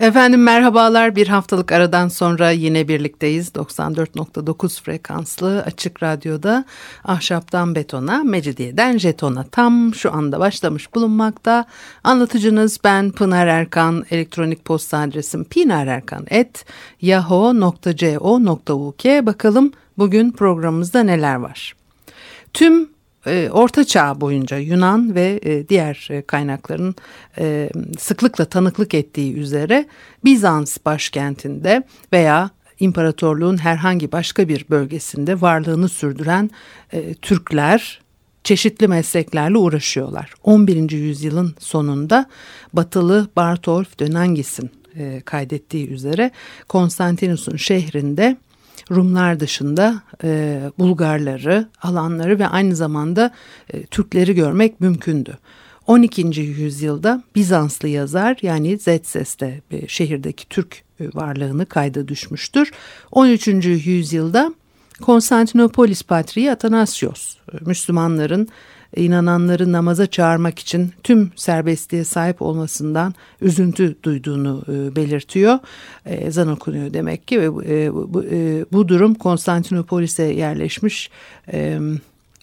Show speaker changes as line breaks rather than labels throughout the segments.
Efendim merhabalar. Bir haftalık aradan sonra yine birlikteyiz. 94.9 frekanslı açık radyoda ahşaptan betona mecidiyeden jetona. Tam şu anda başlamış bulunmakta. Anlatıcınız ben Pınar Erkan. Elektronik posta adresim pinarerkan.yahoo.co.uk bakalım bugün programımızda neler var. Tüm Orta Çağ boyunca Yunan ve e, diğer e, kaynakların sıklıkla tanıklık ettiği üzere Bizans başkentinde veya imparatorluğun herhangi başka bir bölgesinde varlığını sürdüren Türkler çeşitli mesleklerle uğraşıyorlar. 11. yüzyılın sonunda Batılı Bartolf Dönengis'in kaydettiği üzere Konstantinus'un şehrinde Rumlar dışında e, Bulgarları, alanları ve aynı zamanda e, Türkleri görmek mümkündü. 12. yüzyılda Bizanslı yazar yani Zetses'te e, şehirdeki Türk e, varlığını kayda düşmüştür. 13. yüzyılda Konstantinopolis Patriği Atanasios, e, Müslümanların inananları namaza çağırmak için tüm serbestliğe sahip olmasından üzüntü duyduğunu e, belirtiyor. E, ezan okunuyor demek ki ve e, bu, e, bu durum Konstantinopolis'e yerleşmiş e,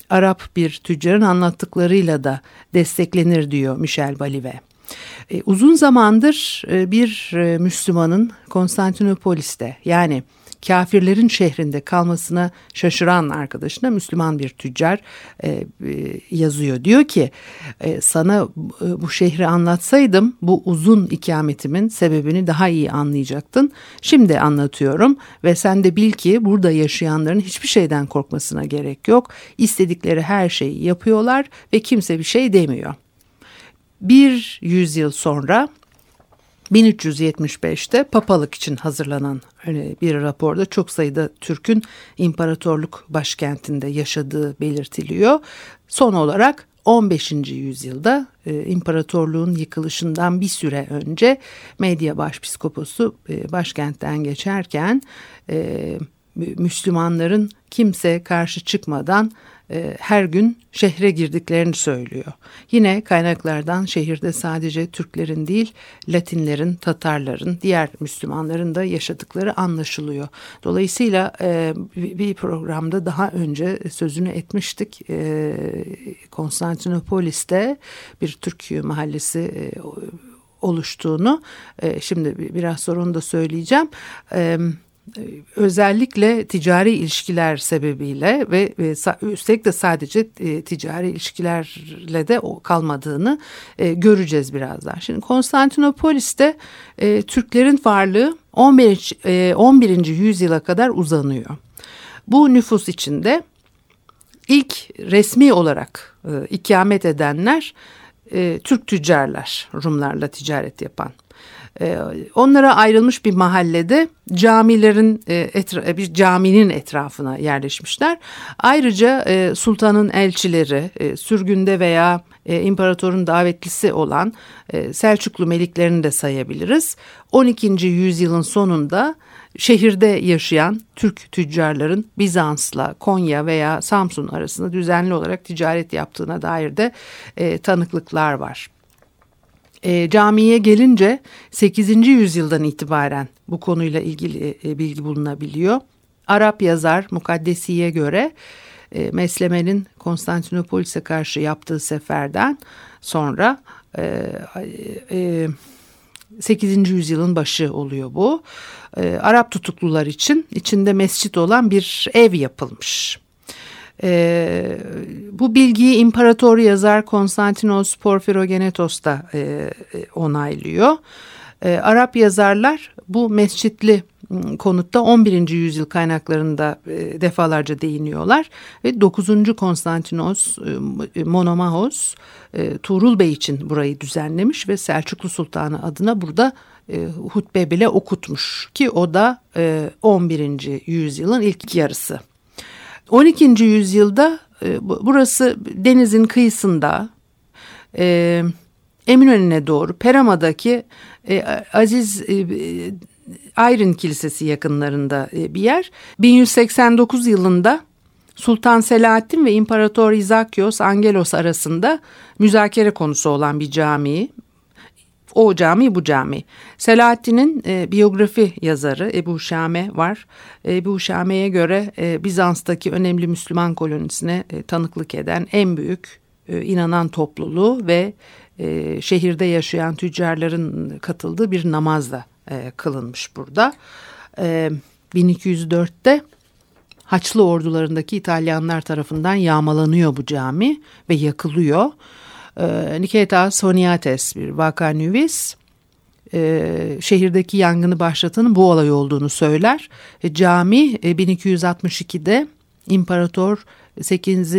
Arap bir tüccarın anlattıklarıyla da desteklenir diyor Michel Balive. E, uzun zamandır e, bir e, Müslümanın Konstantinopolis'te yani kafirlerin şehrinde kalmasına şaşıran arkadaşına Müslüman bir tüccar e, e, yazıyor. Diyor ki e, sana e, bu şehri anlatsaydım bu uzun ikametimin sebebini daha iyi anlayacaktın. Şimdi anlatıyorum ve sen de bil ki burada yaşayanların hiçbir şeyden korkmasına gerek yok. İstedikleri her şeyi yapıyorlar ve kimse bir şey demiyor. Bir yüzyıl sonra 1375'te papalık için hazırlanan bir raporda çok sayıda Türk'ün imparatorluk başkentinde yaşadığı belirtiliyor. Son olarak 15. yüzyılda e, imparatorluğun yıkılışından bir süre önce Medya Başpiskoposu e, başkentten geçerken e, Müslümanların kimse karşı çıkmadan e, her gün şehre girdiklerini söylüyor. Yine kaynaklardan şehirde sadece Türklerin değil Latinlerin, Tatarların, diğer Müslümanların da yaşadıkları anlaşılıyor. Dolayısıyla e, bir programda daha önce sözünü etmiştik. E, Konstantinopolis'te bir Türk mahallesi e, oluştuğunu. E, şimdi biraz sonra onu da söyleyeceğim. Evet özellikle ticari ilişkiler sebebiyle ve üstelik de sadece e, ticari ilişkilerle de kalmadığını e, göreceğiz birazdan. Şimdi Konstantinopolis'te e, Türklerin varlığı 11. 11. yüzyıla kadar uzanıyor. Bu nüfus içinde ilk resmi olarak ikamet edenler Türk tüccarlar, Rumlarla ticaret yapan. Ee, onlara ayrılmış bir mahallede camilerin e, etra bir caminin etrafına yerleşmişler. Ayrıca e, sultanın elçileri e, sürgünde veya imparatorun davetlisi olan Selçuklu meliklerini de sayabiliriz. 12. yüzyılın sonunda şehirde yaşayan Türk tüccarların Bizans'la Konya veya Samsun arasında düzenli olarak ticaret yaptığına dair de tanıklıklar var. E, camiye gelince 8. yüzyıldan itibaren bu konuyla ilgili e, bilgi bulunabiliyor. Arap yazar Mukaddesi'ye göre e, Mesleme'nin Konstantinopolis'e karşı yaptığı seferden sonra e, e, 8. yüzyılın başı oluyor bu. E, Arap tutuklular için içinde mescit olan bir ev yapılmış. E, bu bilgiyi imparator yazar Konstantinos Porfirogenetos da e, e, onaylıyor. E, Arap yazarlar bu mescitli ıı, konutta 11. yüzyıl kaynaklarında e, defalarca değiniyorlar ve 9. Konstantinos e, Monomahos e, Tuğrul Bey için burayı düzenlemiş ve Selçuklu Sultanı adına burada hutbe bile okutmuş ki o da e, 11. yüzyılın ilk yarısı. 12. yüzyılda e, burası denizin kıyısında e, Eminönü'ne doğru Perama'daki e, Aziz e, Ayrın Kilisesi yakınlarında bir yer. 1189 yılında Sultan Selahattin ve İmparator Izakios Angelos arasında müzakere konusu olan bir cami. O cami bu cami. Selahattin'in e, biyografi yazarı Ebu Şame var. Ebu Şame'ye göre e, Bizans'taki önemli Müslüman kolonisine e, tanıklık eden en büyük e, inanan topluluğu ve e, şehirde yaşayan tüccarların katıldığı bir namazla e, kılınmış burada. E, 1204'te Haçlı ordularındaki İtalyanlar tarafından yağmalanıyor bu cami ve yakılıyor. E, Niketas Honiates bir vakanüvis e, şehirdeki yangını başlatanın bu olay olduğunu söyler. E, cami e, 1262'de İmparator 8.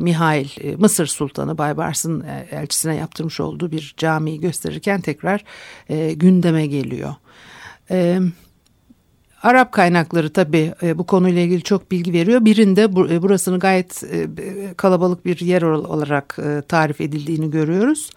Mihail e, Mısır Sultanı Baybars'ın e, elçisine yaptırmış olduğu bir camiyi gösterirken tekrar e, gündeme geliyor. E, Arap kaynakları tabii e, bu konuyla ilgili çok bilgi veriyor. Birinde e, burasını gayet e, kalabalık bir yer olarak tarif edildiğini görüyoruz.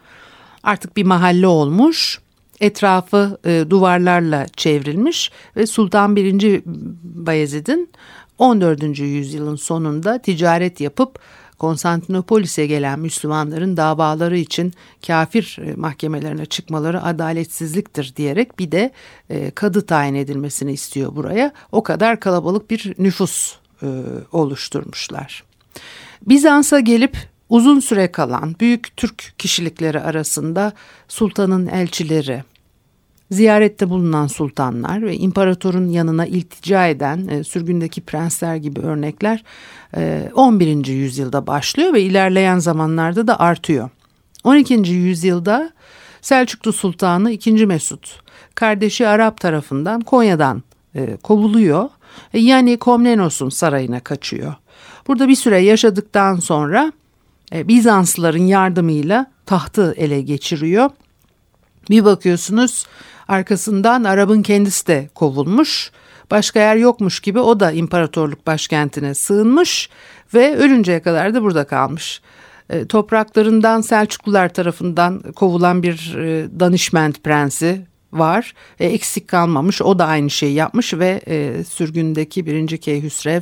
Artık bir mahalle olmuş. Etrafı duvarlarla çevrilmiş ve Sultan 1. Bayezid'in 14. yüzyılın sonunda ticaret yapıp Konstantinopolis'e gelen Müslümanların davaları için kafir e, mahkemelerine çıkmaları adaletsizliktir diyerek bir de e, kadı tayin edilmesini istiyor buraya. O kadar kalabalık bir nüfus e, oluşturmuşlar. Bizans'a gelip uzun süre kalan büyük Türk kişilikleri arasında sultanın elçileri, ziyarette bulunan sultanlar ve imparatorun yanına iltica eden e, sürgündeki prensler gibi örnekler e, 11. yüzyılda başlıyor ve ilerleyen zamanlarda da artıyor. 12. yüzyılda Selçuklu Sultanı 2. Mesut kardeşi Arap tarafından Konya'dan e, kovuluyor. E, yani Komnenos'un sarayına kaçıyor. Burada bir süre yaşadıktan sonra e, Bizanslıların yardımıyla tahtı ele geçiriyor. Bir bakıyorsunuz Arkasından Arap'ın kendisi de kovulmuş. Başka yer yokmuş gibi o da imparatorluk başkentine sığınmış ve ölünceye kadar da burada kalmış. E, topraklarından Selçuklular tarafından kovulan bir e, danışment prensi var. E, eksik kalmamış. O da aynı şeyi yapmış ve e, sürgündeki 1. Keyhüsrev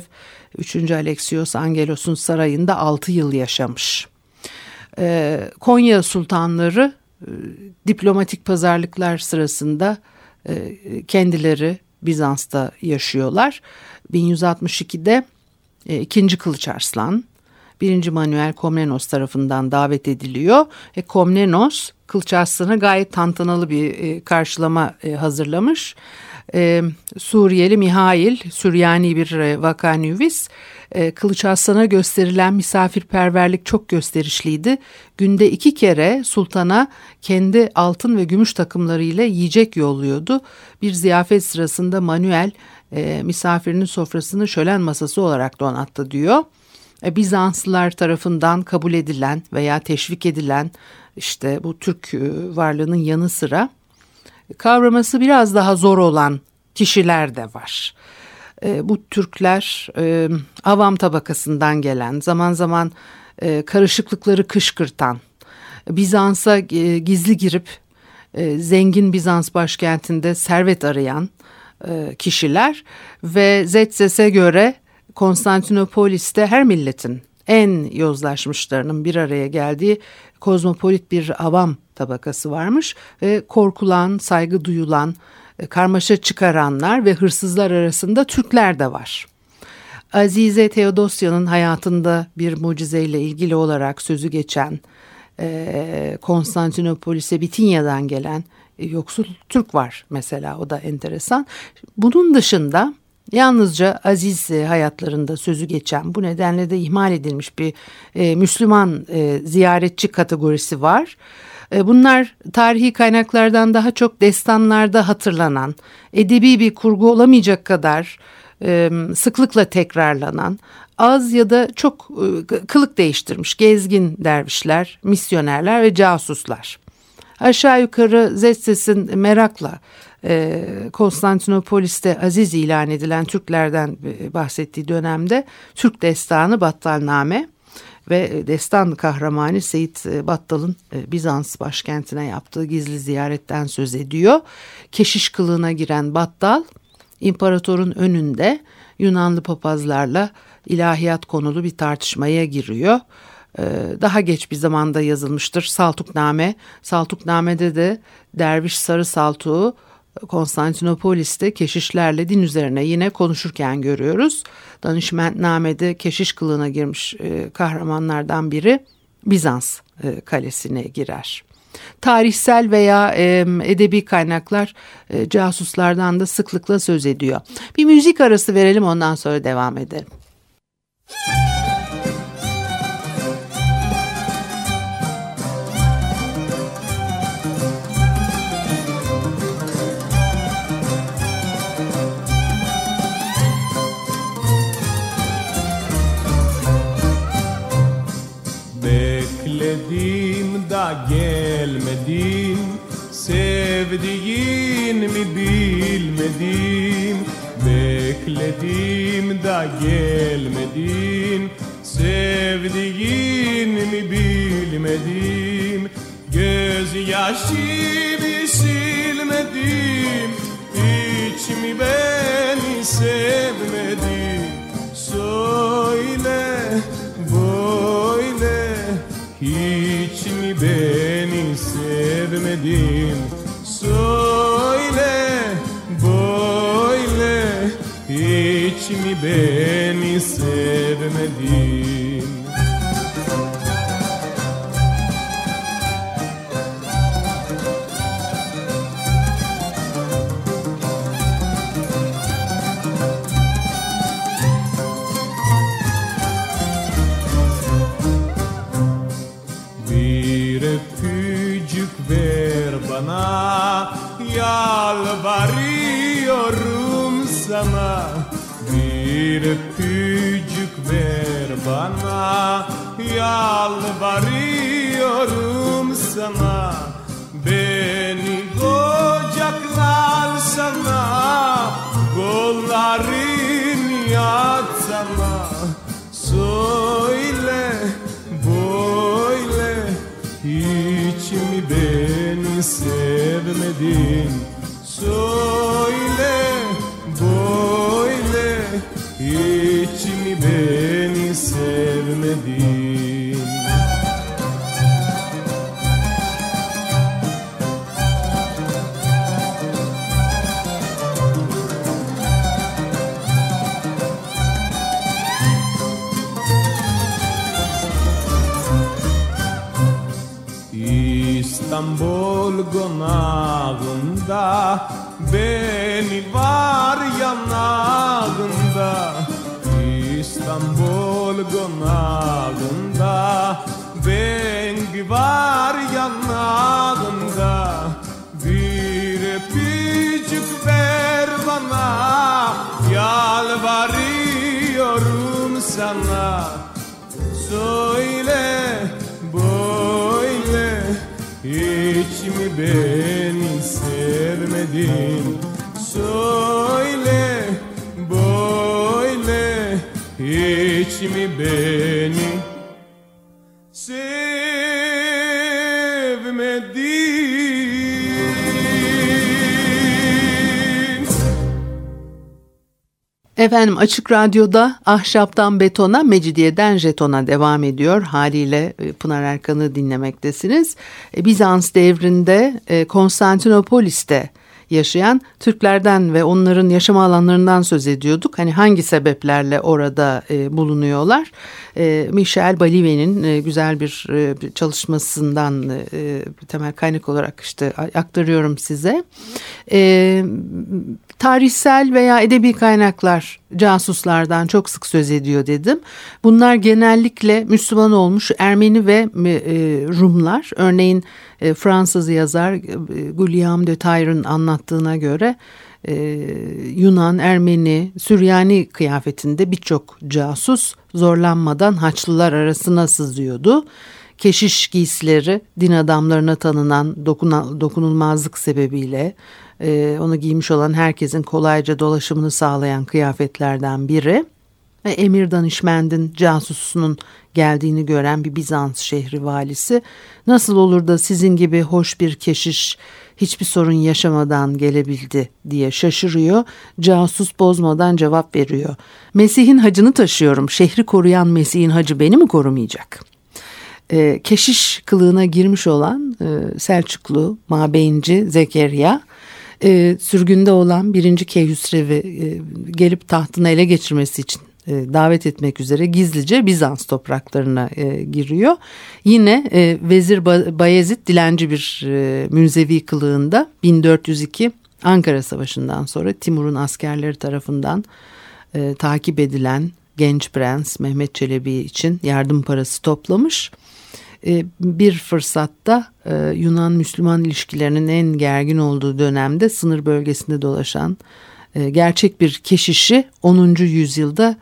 3. Alexios Angelos'un sarayında 6 yıl yaşamış. E, Konya sultanları diplomatik pazarlıklar sırasında e, kendileri Bizans'ta yaşıyorlar. 1162'de e, 2. Kılıç Arslan 1. Manuel Komnenos tarafından davet ediliyor. E, Komnenos Kılıç Arslan'a gayet tantanalı bir e, karşılama e, hazırlamış. Suriyeli Mihail, Süryani bir e, vakanüvis e, Kılıç Aslan'a gösterilen misafirperverlik çok gösterişliydi. Günde iki kere sultana kendi altın ve gümüş takımlarıyla yiyecek yolluyordu. Bir ziyafet sırasında Manuel e, misafirinin sofrasını şölen masası olarak donattı diyor. E, Bizanslılar tarafından kabul edilen veya teşvik edilen işte bu Türk e, varlığının yanı sıra kavraması biraz daha zor olan kişiler de var. E, bu Türkler e, avam tabakasından gelen, zaman zaman e, karışıklıkları kışkırtan, Bizans'a e, gizli girip e, zengin Bizans başkentinde servet arayan e, kişiler ve Zetzes'e göre Konstantinopolis'te her milletin en yozlaşmışlarının bir araya geldiği kozmopolit bir avam tabakası varmış ve korkulan, saygı duyulan, e, karmaşa çıkaranlar ve hırsızlar arasında Türkler de var. Azize Theodosya'nın hayatında bir mucizeyle ilgili olarak sözü geçen e, Konstantinopolis'e Bitinya'dan gelen e, yoksul Türk var mesela o da enteresan. Bunun dışında yalnızca aziz hayatlarında sözü geçen bu nedenle de ihmal edilmiş bir e, Müslüman e, ziyaretçi kategorisi var. E, bunlar tarihi kaynaklardan daha çok destanlarda hatırlanan, edebi bir kurgu olamayacak kadar e, sıklıkla tekrarlanan, az ya da çok e, kılık değiştirmiş gezgin dervişler, misyonerler ve casuslar. Aşağı yukarı Zetses'in merakla Konstantinopolis'te aziz ilan edilen Türklerden bahsettiği dönemde Türk destanı Battalname ve destan kahramanı Seyit e, Battal'ın e, Bizans başkentine yaptığı gizli ziyaretten söz ediyor. Keşiş kılığına giren Battal imparatorun önünde Yunanlı papazlarla ilahiyat konulu bir tartışmaya giriyor. Ee, daha geç bir zamanda yazılmıştır Saltukname. Saltukname'de de Derviş Sarı Saltuğu Konstantinopolis'te keşişlerle din üzerine yine konuşurken görüyoruz. Danışmentname'de keşiş kılığına girmiş e, kahramanlardan biri Bizans e, kalesine girer. Tarihsel veya e, edebi kaynaklar e, casuslardan da sıklıkla söz ediyor. Bir müzik arası verelim ondan sonra devam edelim.
Bekledim da gelmedin Sevdiğin mi bilmedim Gözyaşımı silmedim Hiç mi beni sevmedin? Söyle böyle Hiç mi beni sevmedin Hiç mi beni yatsana Söyle böyle hiç mi beni sevmedin? Söyle böyle hiç mi beni sevmedin konağında Beni var yanağında. İstanbul konağında Beni var yanağında. Bir öpücük ver bana Yalvarıyorum sana. Söyle hiç mi beni sevmedin? Söyle böyle hiç mi beni
Efendim Açık Radyo'da Ahşaptan Betona, Mecidiyeden Jeton'a devam ediyor. Haliyle e, Pınar Erkan'ı dinlemektesiniz. E, Bizans devrinde e, Konstantinopolis'te yaşayan Türklerden ve onların yaşam alanlarından söz ediyorduk. Hani hangi sebeplerle orada e, bulunuyorlar? E, Michel Balive'nin e, güzel bir e, çalışmasından e, temel kaynak olarak işte aktarıyorum size. E, tarihsel veya edebi kaynaklar casuslardan çok sık söz ediyor dedim. Bunlar genellikle Müslüman olmuş Ermeni ve e, Rumlar. Örneğin e, Fransız yazar e, Guillaume de Tayre'ın anlattığına göre e, Yunan, Ermeni, Süryani kıyafetinde birçok casus zorlanmadan Haçlılar arasına sızıyordu. Keşiş giysileri din adamlarına tanınan dokuna, dokunulmazlık sebebiyle e, onu giymiş olan herkesin kolayca dolaşımını sağlayan kıyafetlerden biri. Ve emir danışmendin casusunun geldiğini gören bir Bizans şehri valisi nasıl olur da sizin gibi hoş bir keşiş hiçbir sorun yaşamadan gelebildi diye şaşırıyor. Casus bozmadan cevap veriyor. Mesih'in hacını taşıyorum. Şehri koruyan Mesih'in hacı beni mi korumayacak? E, keşiş kılığına girmiş olan e, Selçuklu mabeyinci Zekeriya e, sürgünde olan birinci Keyhüsrev'i e, gelip tahtını ele geçirmesi için e, davet etmek üzere gizlice Bizans topraklarına e, giriyor. Yine e, Vezir Bayezid dilenci bir e, münzevi kılığında 1402 Ankara Savaşı'ndan sonra Timur'un askerleri tarafından e, takip edilen genç prens Mehmet Çelebi için yardım parası toplamış. E, bir fırsatta e, Yunan-Müslüman ilişkilerinin en gergin olduğu dönemde sınır bölgesinde dolaşan e, gerçek bir keşişi 10. yüzyılda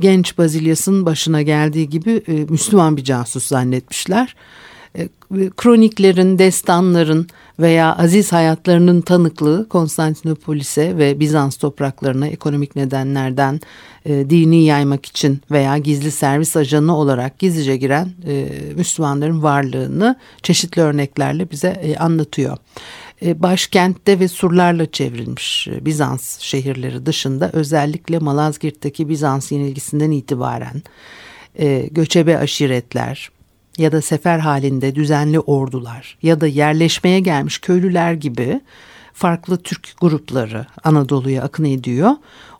genç Bazilyas'ın başına geldiği gibi Müslüman bir casus zannetmişler. E, kroniklerin, destanların veya aziz hayatlarının tanıklığı Konstantinopolis'e ve Bizans topraklarına ekonomik nedenlerden e, dini yaymak için veya gizli servis ajanı olarak gizlice giren e, Müslümanların varlığını çeşitli örneklerle bize e, anlatıyor. E, başkentte ve surlarla çevrilmiş e, Bizans şehirleri dışında özellikle Malazgirt'teki Bizans yenilgisinden itibaren e, göçebe aşiretler ya da sefer halinde düzenli ordular ya da yerleşmeye gelmiş köylüler gibi farklı Türk grupları Anadolu'ya akın ediyor.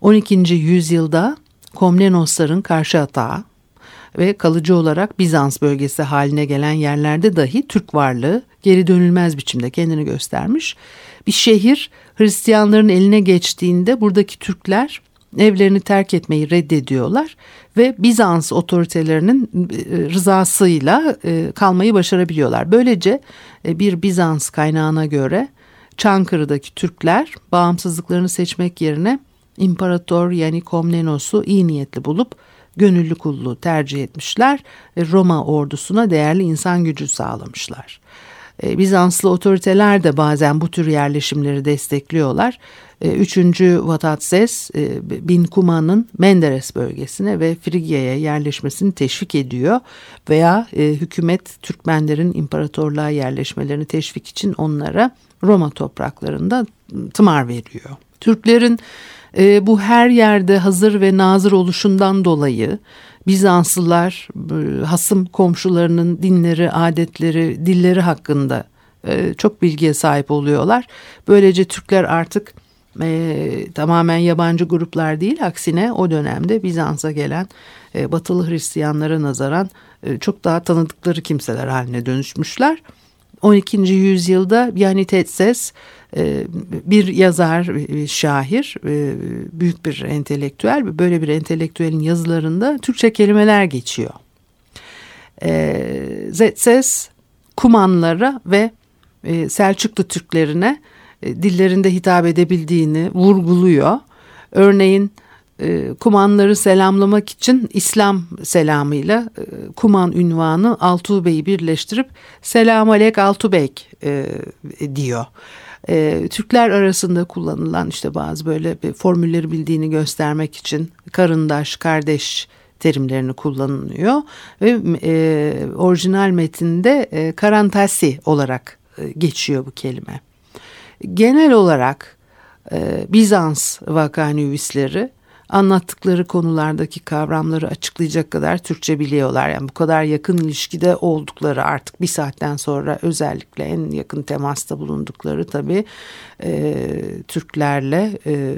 12. yüzyılda Komnenosların karşı atağı ve kalıcı olarak Bizans bölgesi haline gelen yerlerde dahi Türk varlığı geri dönülmez biçimde kendini göstermiş. Bir şehir Hristiyanların eline geçtiğinde buradaki Türkler evlerini terk etmeyi reddediyorlar ve Bizans otoritelerinin e, rızasıyla e, kalmayı başarabiliyorlar. Böylece e, bir Bizans kaynağına göre Çankırı'daki Türkler bağımsızlıklarını seçmek yerine İmparator yani Komnenos'u iyi niyetli bulup gönüllü kulluğu tercih etmişler ve Roma ordusuna değerli insan gücü sağlamışlar. E, Bizanslı otoriteler de bazen bu tür yerleşimleri destekliyorlar. E, üçüncü Vatatzes e, Bin Kuma'nın Menderes bölgesine ve Frigya'ya yerleşmesini teşvik ediyor veya hükümet Türkmenlerin imparatorluğa yerleşmelerini teşvik için onlara Roma topraklarında tımar veriyor. Türklerin bu her yerde hazır ve nazır oluşundan dolayı Bizanslılar hasım komşularının dinleri, adetleri, dilleri hakkında e, çok bilgiye sahip oluyorlar. Böylece Türkler artık e, tamamen yabancı gruplar değil aksine o dönemde Bizans'a gelen e, batılı Hristiyanlara nazaran e, çok daha tanıdıkları kimseler haline dönüşmüşler. 12. yüzyılda yani Tetses bir yazar, şair, e, büyük bir entelektüel. Böyle bir entelektüelin yazılarında Türkçe kelimeler geçiyor. E, Zetses Kumanlara ve Selçuklu Türklerine dillerinde hitap edebildiğini vurguluyor. Örneğin kumanları selamlamak için İslam selamıyla kuman ünvanı Altubey'i birleştirip Selam Alek Altubek diyor e, Türkler arasında kullanılan işte bazı böyle formülleri bildiğini göstermek için karındaş, kardeş terimlerini kullanılıyor ve e, orijinal metinde e, karantasi olarak e, geçiyor bu kelime. Genel olarak e, Bizans vakanüvisleri anlattıkları konulardaki kavramları açıklayacak kadar Türkçe biliyorlar. Yani bu kadar yakın ilişkide oldukları artık bir saatten sonra özellikle en yakın temasta bulundukları tabii e, Türklerle e,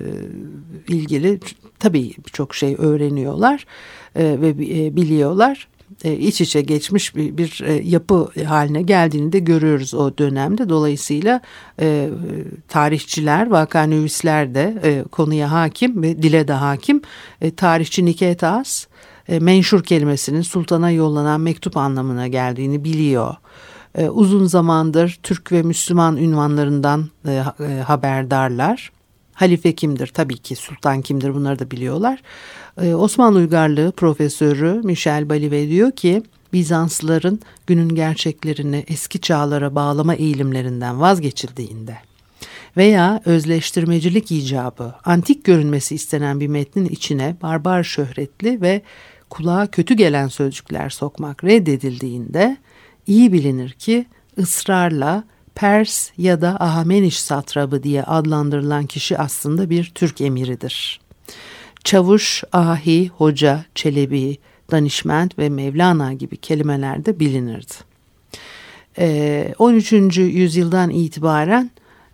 ilgili tabii birçok şey öğreniyorlar e, ve e, biliyorlar e, iç içe geçmiş bir, bir e, yapı haline geldiğini de görüyoruz o dönemde. Dolayısıyla e, tarihçiler, vakanüvisler de e, konuya hakim ve dile de hakim. E, tarihçi Niketas Tas e, menşur kelimesinin sultana yollanan mektup anlamına geldiğini biliyor. E, uzun zamandır Türk ve Müslüman ünvanlarından e, e, haberdarlar. Halife kimdir? Tabii ki sultan kimdir? Bunları da biliyorlar. Ee, Osmanlı Uygarlığı profesörü Michel Balive diyor ki Bizanslıların günün gerçeklerini eski çağlara bağlama eğilimlerinden vazgeçildiğinde veya özleştirmecilik icabı antik görünmesi istenen bir metnin içine barbar şöhretli ve kulağa kötü gelen sözcükler sokmak reddedildiğinde iyi bilinir ki ısrarla Pers ya da Ahameniş satrabı diye adlandırılan kişi aslında bir Türk emiridir. Çavuş, ahi, hoca, çelebi, danişment ve Mevlana gibi kelimeler de bilinirdi. 13. Ee, yüzyıldan itibaren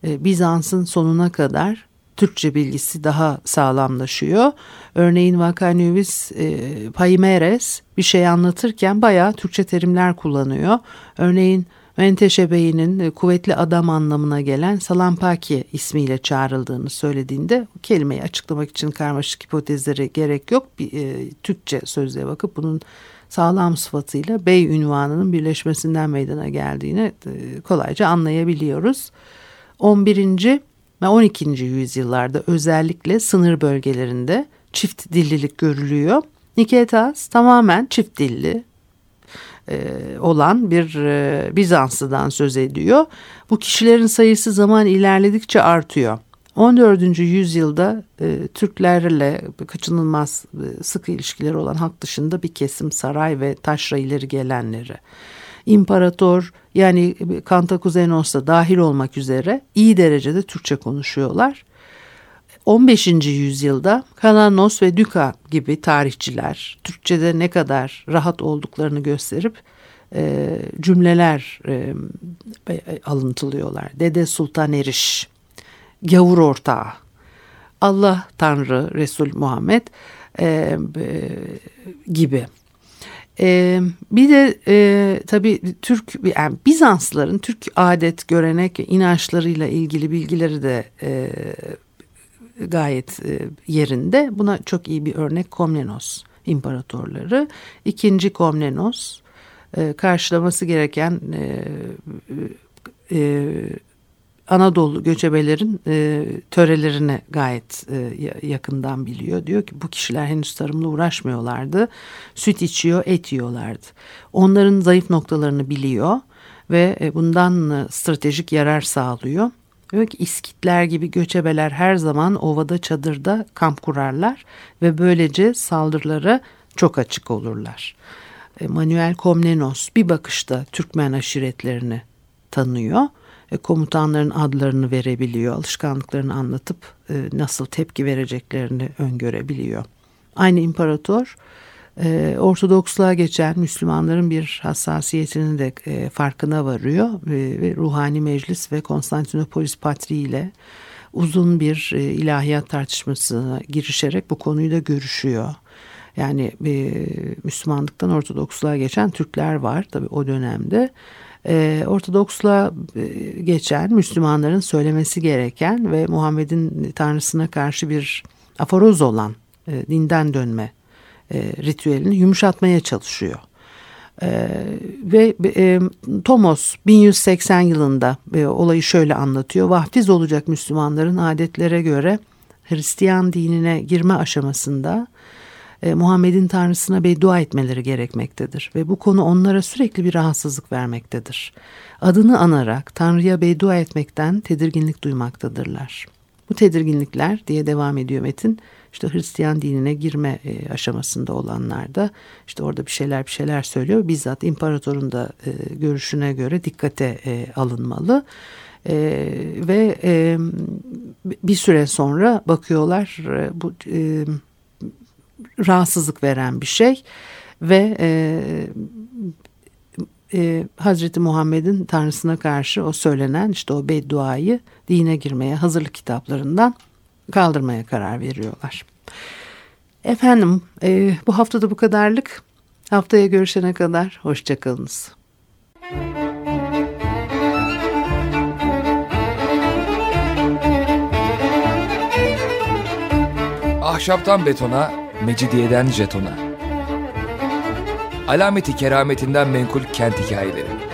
e, Bizans'ın sonuna kadar Türkçe bilgisi daha sağlamlaşıyor. Örneğin Vakanüvis e, Paimeres bir şey anlatırken bayağı Türkçe terimler kullanıyor. Örneğin Menteşe Bey'inin e, kuvvetli adam anlamına gelen Salampaki ismiyle çağrıldığını söylediğinde kelimeyi açıklamak için karmaşık hipotezlere gerek yok. Bir, e, Türkçe sözlüğe bakıp bunun sağlam sıfatıyla bey ünvanının birleşmesinden meydana geldiğini e, kolayca anlayabiliyoruz. 11. ve 12. yüzyıllarda özellikle sınır bölgelerinde çift dillilik görülüyor. Niketas tamamen çift dilli olan bir e, Bizanslı'dan söz ediyor. Bu kişilerin sayısı zaman ilerledikçe artıyor. 14. yüzyılda e, Türklerle kaçınılmaz e, sıkı ilişkileri olan halk dışında bir kesim saray ve taşra ileri gelenleri. İmparator yani Kantakuzenos da dahil olmak üzere iyi derecede Türkçe konuşuyorlar. 15. yüzyılda Kananos ve Düka gibi tarihçiler Türkçe'de ne kadar rahat olduklarını gösterip e, cümleler e, e, alıntılıyorlar. Dede Sultan Eriş, Gavur Ortağı, Allah Tanrı Resul Muhammed e, e, gibi. E, bir de e, tabii Türk yani Bizansların Türk adet, görenek, inançlarıyla ilgili bilgileri de e, gayet e, yerinde. Buna çok iyi bir örnek Komnenos imparatorları. İkinci Komnenos e, karşılaması gereken e, Anadolu göçebelerin törelerini gayet yakından biliyor. Diyor ki bu kişiler henüz tarımla uğraşmıyorlardı. Süt içiyor, et yiyorlardı. Onların zayıf noktalarını biliyor ve bundan stratejik yarar sağlıyor. Diyor ki İskitler gibi göçebeler her zaman ovada çadırda kamp kurarlar ve böylece saldırılara çok açık olurlar. Manuel Komnenos bir bakışta Türkmen aşiretlerini tanıyor komutanların adlarını verebiliyor, alışkanlıklarını anlatıp e, nasıl tepki vereceklerini öngörebiliyor. Aynı imparator e, Ortodoksluğa geçen Müslümanların bir hassasiyetinin de e, farkına varıyor e, ve ruhani meclis ve Konstantinopolis Patri ile uzun bir e, ilahiyat tartışmasına girişerek bu konuyu da görüşüyor. Yani e, Müslümanlıktan Ortodoksluğa geçen Türkler var tabi o dönemde. E, Ortodoksluğa e, geçen Müslümanların söylemesi gereken ve Muhammed'in Tanrısına karşı bir aforoz olan e, dinden dönme e, ritüelini yumuşatmaya çalışıyor. E, ve e, Tomos 1180 yılında e, olayı şöyle anlatıyor. Vaftiz olacak Müslümanların adetlere göre Hristiyan dinine girme aşamasında e, Muhammed'in tanrısına beddua etmeleri gerekmektedir ve bu konu onlara sürekli bir rahatsızlık vermektedir. Adını anarak Tanrı'ya beddua etmekten tedirginlik duymaktadırlar. Bu tedirginlikler diye devam ediyor Metin işte Hristiyan dinine girme e, aşamasında olanlar da işte orada bir şeyler bir şeyler söylüyor. Bizzat imparatorun da e, görüşüne göre dikkate e, alınmalı. E, ve e, bir süre sonra bakıyorlar bu e, rahatsızlık veren bir şey ve e, e, Hazreti Muhammed'in Tanrısına karşı o söylenen işte o bedduayı dine girmeye hazırlık kitaplarından kaldırmaya karar veriyorlar. Efendim e, bu haftada bu kadarlık. Haftaya görüşene kadar hoşçakalınız.
Ahşaptan betona, mecidiyeden jetona. Alameti kerametinden menkul kent hikayeleri.